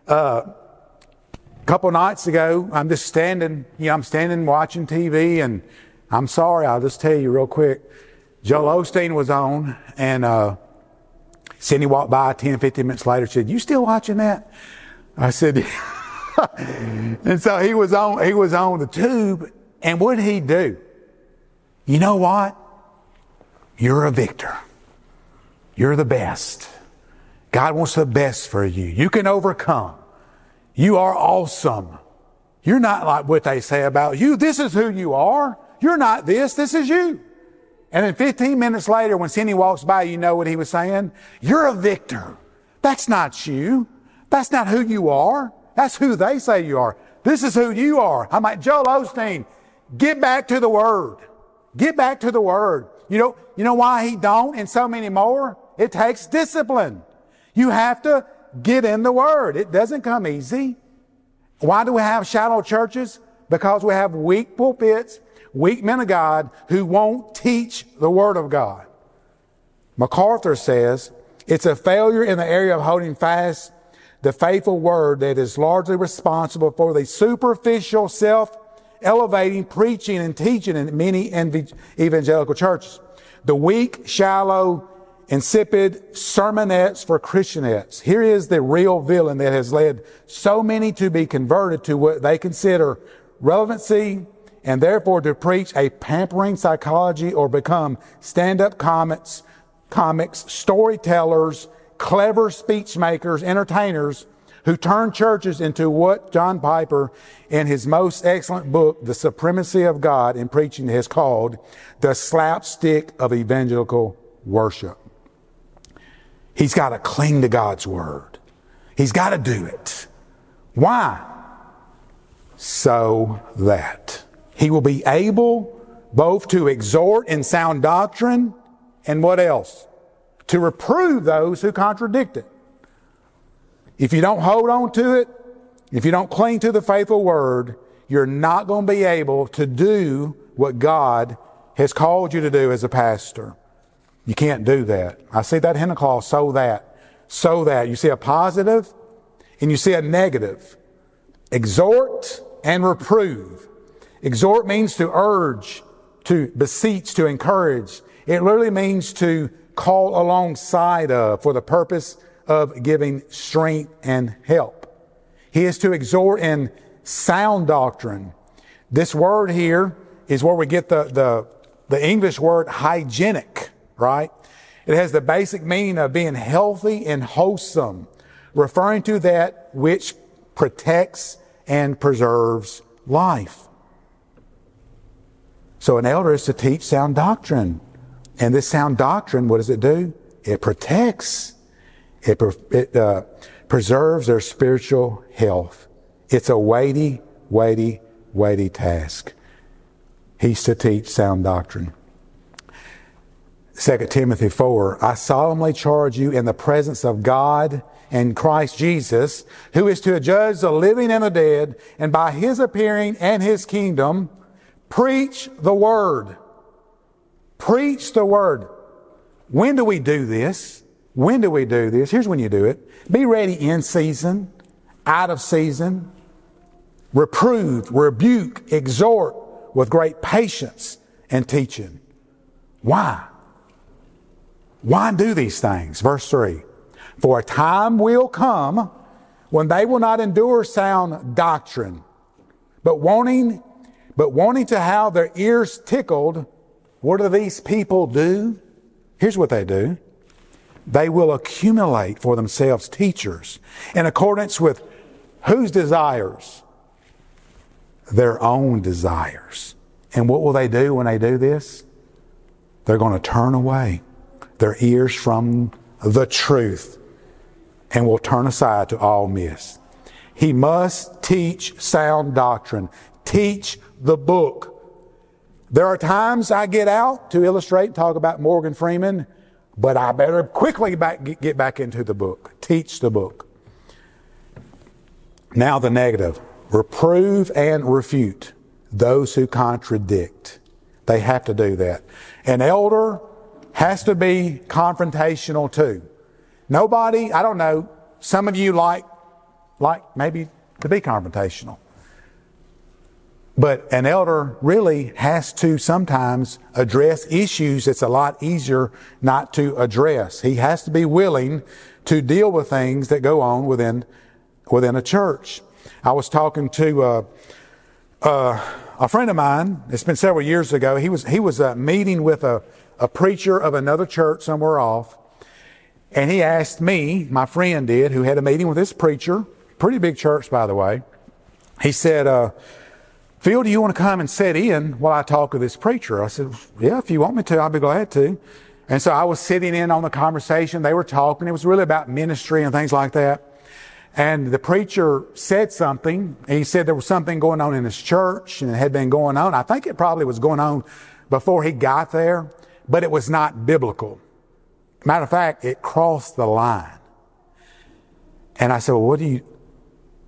uh, a couple nights ago, I'm just standing, you know, I'm standing watching TV and I'm sorry, I'll just tell you real quick. Joel Osteen was on and, uh, Cindy walked by 10, 15 minutes later, said, you still watching that? I said, yeah. and so he was on, he was on the tube. And what did he do? You know what? You're a victor. You're the best. God wants the best for you. You can overcome. You are awesome. You're not like what they say about you. This is who you are. You're not this. This is you. And then 15 minutes later, when Cindy walks by, you know what he was saying? You're a victor. That's not you. That's not who you are. That's who they say you are. This is who you are. I'm like, Joel Osteen, get back to the Word. Get back to the Word. You know, you know why he don't and so many more? It takes discipline. You have to get in the Word. It doesn't come easy. Why do we have shallow churches? Because we have weak pulpits, weak men of God who won't teach the Word of God. MacArthur says, it's a failure in the area of holding fast the faithful word that is largely responsible for the superficial self elevating preaching and teaching in many evangelical churches. The weak, shallow, insipid sermonettes for Christianettes. Here is the real villain that has led so many to be converted to what they consider relevancy and therefore to preach a pampering psychology or become stand-up comics, comics, storytellers, clever speech makers, entertainers who turn churches into what John Piper in his most excellent book, The Supremacy of God in Preaching has called the slapstick of evangelical worship. He's got to cling to God's word. He's got to do it. Why? So that he will be able both to exhort in sound doctrine and what else? to reprove those who contradict it. If you don't hold on to it, if you don't cling to the faithful word, you're not going to be able to do what God has called you to do as a pastor. You can't do that. I see that hina clause, so that, so that. You see a positive and you see a negative. Exhort and reprove. Exhort means to urge, to beseech, to encourage. It literally means to call alongside of for the purpose of giving strength and help. He is to exhort in sound doctrine. This word here is where we get the, the, the English word hygienic, right? It has the basic meaning of being healthy and wholesome, referring to that which protects and preserves life. So an elder is to teach sound doctrine. And this sound doctrine, what does it do? It protects. It, it uh, preserves their spiritual health. It's a weighty, weighty, weighty task. He's to teach sound doctrine. 2 Timothy 4, I solemnly charge you in the presence of God and Christ Jesus, who is to judge the living and the dead, and by his appearing and his kingdom, preach the word. Preach the word. When do we do this? When do we do this? Here's when you do it. Be ready in season, out of season, reprove, rebuke, exhort with great patience and teaching. Why? Why do these things? Verse 3 For a time will come when they will not endure sound doctrine, but wanting, but wanting to have their ears tickled, what do these people do? Here's what they do. They will accumulate for themselves teachers in accordance with whose desires? Their own desires. And what will they do when they do this? They're going to turn away their ears from the truth and will turn aside to all myths. He must teach sound doctrine, teach the book. There are times I get out to illustrate, talk about Morgan Freeman, but I better quickly back, get back into the book, teach the book. Now, the negative reprove and refute those who contradict. They have to do that. An elder has to be confrontational too. Nobody, I don't know, some of you like, like maybe to be confrontational. But an elder really has to sometimes address issues that's a lot easier not to address. He has to be willing to deal with things that go on within, within a church. I was talking to, uh, uh, a friend of mine, it's been several years ago, he was, he was uh, meeting with a, a preacher of another church somewhere off, and he asked me, my friend did, who had a meeting with this preacher, pretty big church, by the way. He said, uh, Phil, do you want to come and sit in while I talk with this preacher? I said, Yeah, if you want me to, I'll be glad to. And so I was sitting in on the conversation. They were talking. It was really about ministry and things like that. And the preacher said something. He said there was something going on in his church and it had been going on. I think it probably was going on before he got there but it was not biblical. Matter of fact, it crossed the line. And I said, well, what are you,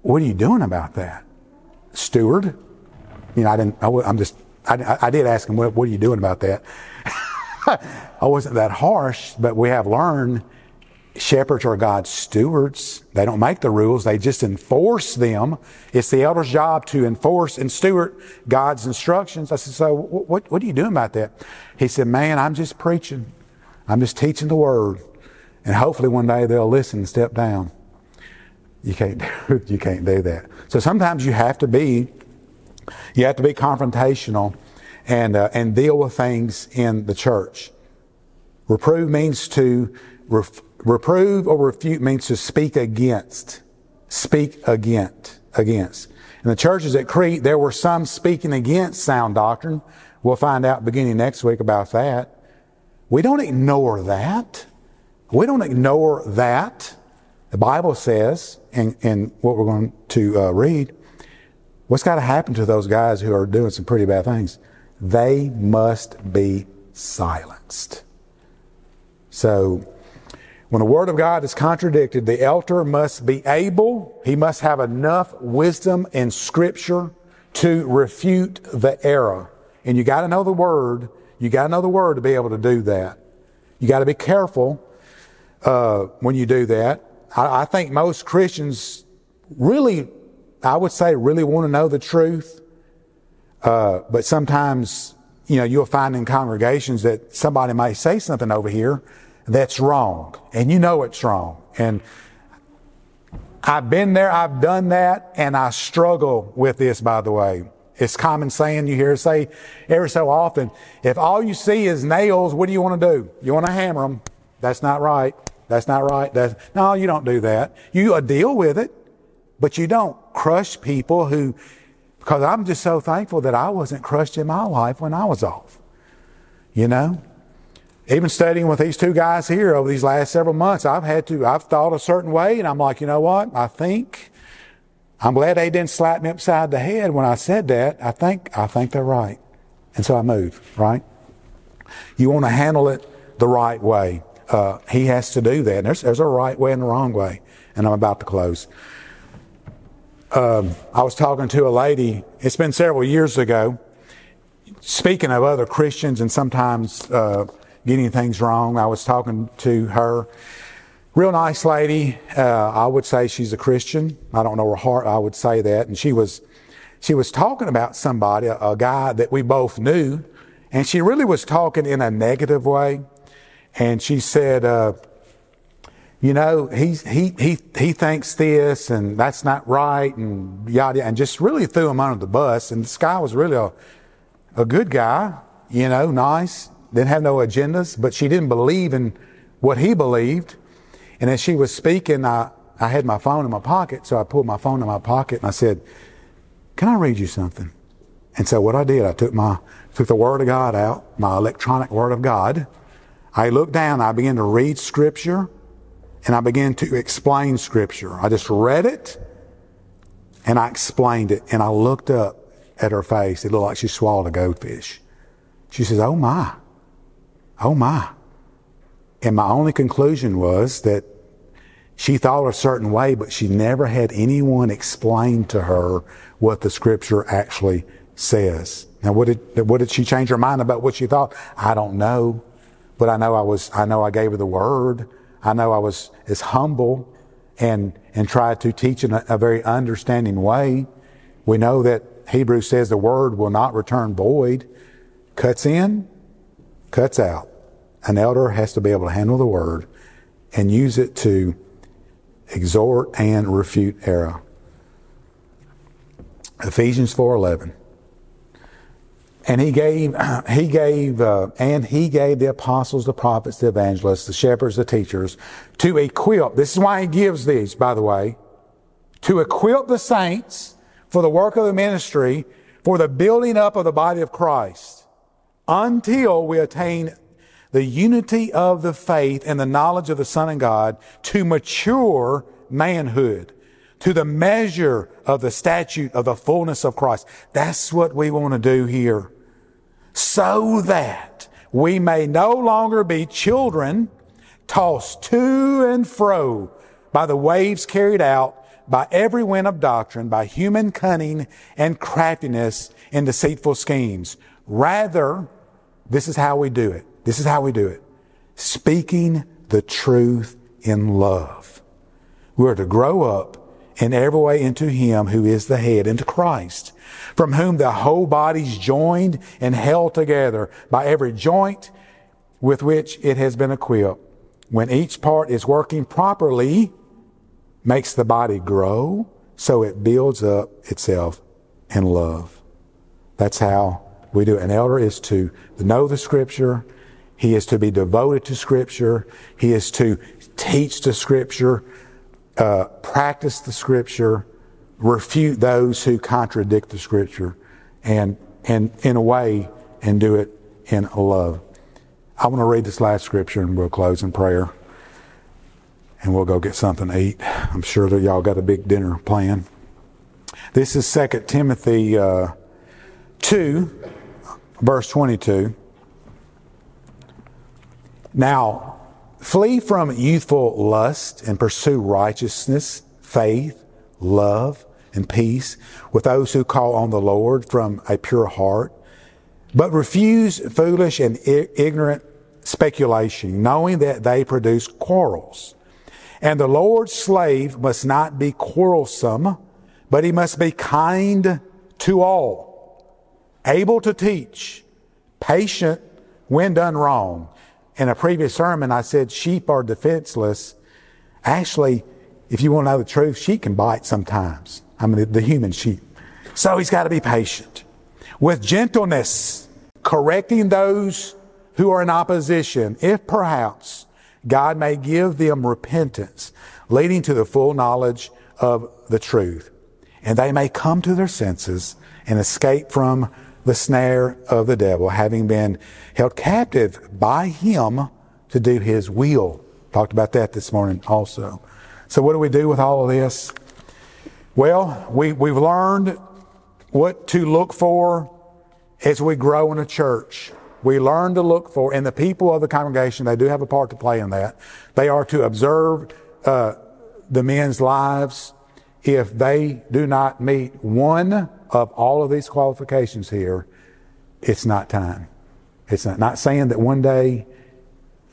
what are you doing about that? Steward? You know, I didn't, I, am just, I, I, did ask him, what, what are you doing about that? I wasn't that harsh, but we have learned Shepherds are God's stewards. They don't make the rules, they just enforce them. It's the elder's job to enforce and steward God's instructions. I said, So what, what are you doing about that? He said, Man, I'm just preaching. I'm just teaching the word. And hopefully one day they'll listen and step down. You can't do, you can't do that. So sometimes you have to be, you have to be confrontational and, uh, and deal with things in the church. Reprove means to ref, Reprove or refute means to speak against. Speak against. Against. In the churches at Crete, there were some speaking against sound doctrine. We'll find out beginning next week about that. We don't ignore that. We don't ignore that. The Bible says, in, in what we're going to uh, read, what's got to happen to those guys who are doing some pretty bad things? They must be silenced. So, when the Word of God is contradicted, the elder must be able, he must have enough wisdom in Scripture to refute the error. And you got to know the Word. You got to know the Word to be able to do that. You got to be careful uh, when you do that. I, I think most Christians really, I would say, really want to know the truth. Uh, but sometimes, you know, you'll find in congregations that somebody may say something over here that's wrong. And you know it's wrong. And I've been there, I've done that, and I struggle with this, by the way. It's common saying you hear say every so often, if all you see is nails, what do you want to do? You want to hammer them. That's not right. That's not right. That's, no, you don't do that. You uh, deal with it, but you don't crush people who Because I'm just so thankful that I wasn't crushed in my life when I was off. You know? Even studying with these two guys here over these last several months, I've had to, I've thought a certain way, and I'm like, you know what? I think, I'm glad they didn't slap me upside the head when I said that. I think, I think they're right. And so I moved, right? You want to handle it the right way. Uh, he has to do that. There's, there's a right way and a wrong way. And I'm about to close. Um, I was talking to a lady, it's been several years ago, speaking of other Christians and sometimes uh, getting things wrong. I was talking to her. Real nice lady. Uh, I would say she's a Christian. I don't know her heart. I would say that. And she was, she was talking about somebody, a, a guy that we both knew, and she really was talking in a negative way. And she said, uh, you know, he, he, he, he thinks this and that's not right and yada, and just really threw him under the bus. And this guy was really a, a good guy, you know, nice, didn't have no agendas, but she didn't believe in what he believed. And as she was speaking, I, I had my phone in my pocket, so I pulled my phone in my pocket and I said, Can I read you something? And so what I did, I took my took the Word of God out, my electronic Word of God. I looked down, I began to read Scripture, and I began to explain Scripture. I just read it, and I explained it, and I looked up at her face. It looked like she swallowed a goldfish. She says, Oh my, oh my. And my only conclusion was that she thought a certain way, but she never had anyone explain to her what the scripture actually says. Now, what did, what did she change her mind about what she thought? I don't know. But I know I was, I know I gave her the word. I know I was as humble and, and tried to teach in a, a very understanding way. We know that Hebrews says the word will not return void. Cuts in, cuts out. An elder has to be able to handle the word and use it to exhort and refute error. Ephesians 4:11. And he gave, he gave, uh, and he gave the apostles, the prophets, the evangelists, the shepherds, the teachers to equip. This is why he gives these, by the way, to equip the saints for the work of the ministry, for the building up of the body of Christ, until we attain the unity of the faith and the knowledge of the Son of God to mature manhood, to the measure of the statute of the fullness of Christ. That's what we want to do here. So that we may no longer be children tossed to and fro by the waves carried out by every wind of doctrine, by human cunning and craftiness in deceitful schemes. Rather, this is how we do it. This is how we do it. Speaking the truth in love. We're to grow up in every way into Him who is the head, into Christ, from whom the whole body's joined and held together by every joint with which it has been equipped. When each part is working properly, makes the body grow so it builds up itself in love. That's how we do it. An elder is to know the scripture, he is to be devoted to Scripture. He is to teach the Scripture, uh, practice the Scripture, refute those who contradict the Scripture, and, and in a way, and do it in love. I want to read this last Scripture and we'll close in prayer. And we'll go get something to eat. I'm sure that y'all got a big dinner plan. This is 2 Timothy uh, 2, verse 22. Now, flee from youthful lust and pursue righteousness, faith, love, and peace with those who call on the Lord from a pure heart. But refuse foolish and ignorant speculation, knowing that they produce quarrels. And the Lord's slave must not be quarrelsome, but he must be kind to all, able to teach, patient when done wrong, in a previous sermon, I said sheep are defenseless. Actually, if you want to know the truth, sheep can bite sometimes. I mean, the, the human sheep. So he's got to be patient. With gentleness, correcting those who are in opposition, if perhaps God may give them repentance, leading to the full knowledge of the truth. and they may come to their senses and escape from the snare of the devil, having been held captive by him to do his will. Talked about that this morning also. So, what do we do with all of this? Well, we, we've learned what to look for as we grow in a church. We learn to look for, and the people of the congregation, they do have a part to play in that. They are to observe uh, the men's lives. If they do not meet one of all of these qualifications here, it's not time. It's not, not saying that one day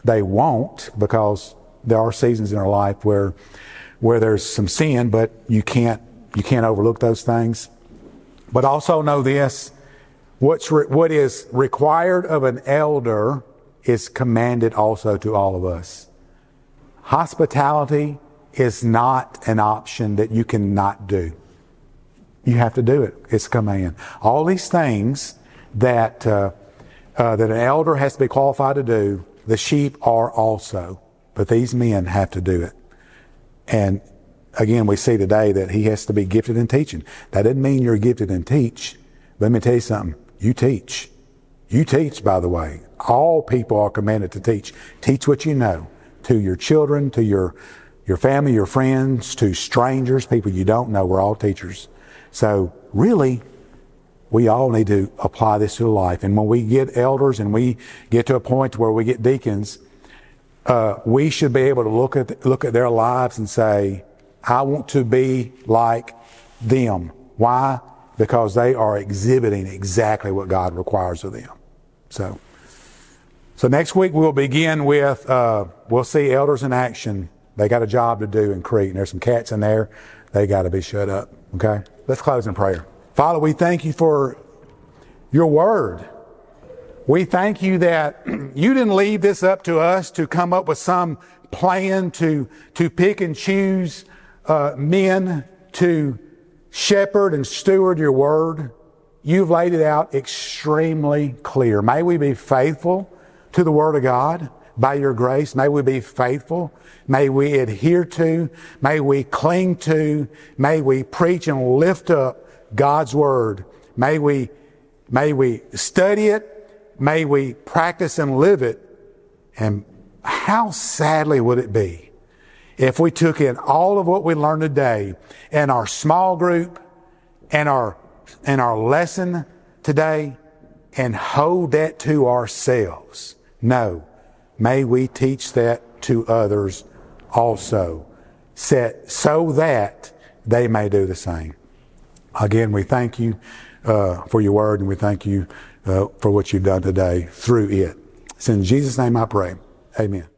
they won't, because there are seasons in our life where where there's some sin, but you can't you can't overlook those things. But also know this: what's re, what is required of an elder is commanded also to all of us. Hospitality is not an option that you cannot do. You have to do it. It's a command. All these things that uh, uh, that an elder has to be qualified to do, the sheep are also. But these men have to do it. And again, we see today that he has to be gifted in teaching. That doesn't mean you're gifted in teach. Let me tell you something. You teach. You teach, by the way. All people are commanded to teach. Teach what you know to your children, to your, your family, your friends, to strangers, people you don't know. We're all teachers. So really, we all need to apply this to life. And when we get elders and we get to a point where we get deacons, uh, we should be able to look at look at their lives and say, "I want to be like them." Why? Because they are exhibiting exactly what God requires of them. So, so next week we'll begin with uh, we'll see elders in action. They got a job to do in Crete, and there's some cats in there. They got to be shut up. Okay, let's close in prayer. Father, we thank you for your word. We thank you that you didn't leave this up to us to come up with some plan to, to pick and choose uh, men to shepherd and steward your word. You've laid it out extremely clear. May we be faithful to the word of God by your grace. May we be faithful. May we adhere to. May we cling to. May we preach and lift up God's word. May we, may we study it May we practice and live it. And how sadly would it be if we took in all of what we learned today in our small group and our, and our lesson today and hold that to ourselves? No. May we teach that to others also, set, so that they may do the same. Again, we thank you uh, for your word and we thank you uh, for what you've done today through it. It's in Jesus' name I pray. Amen.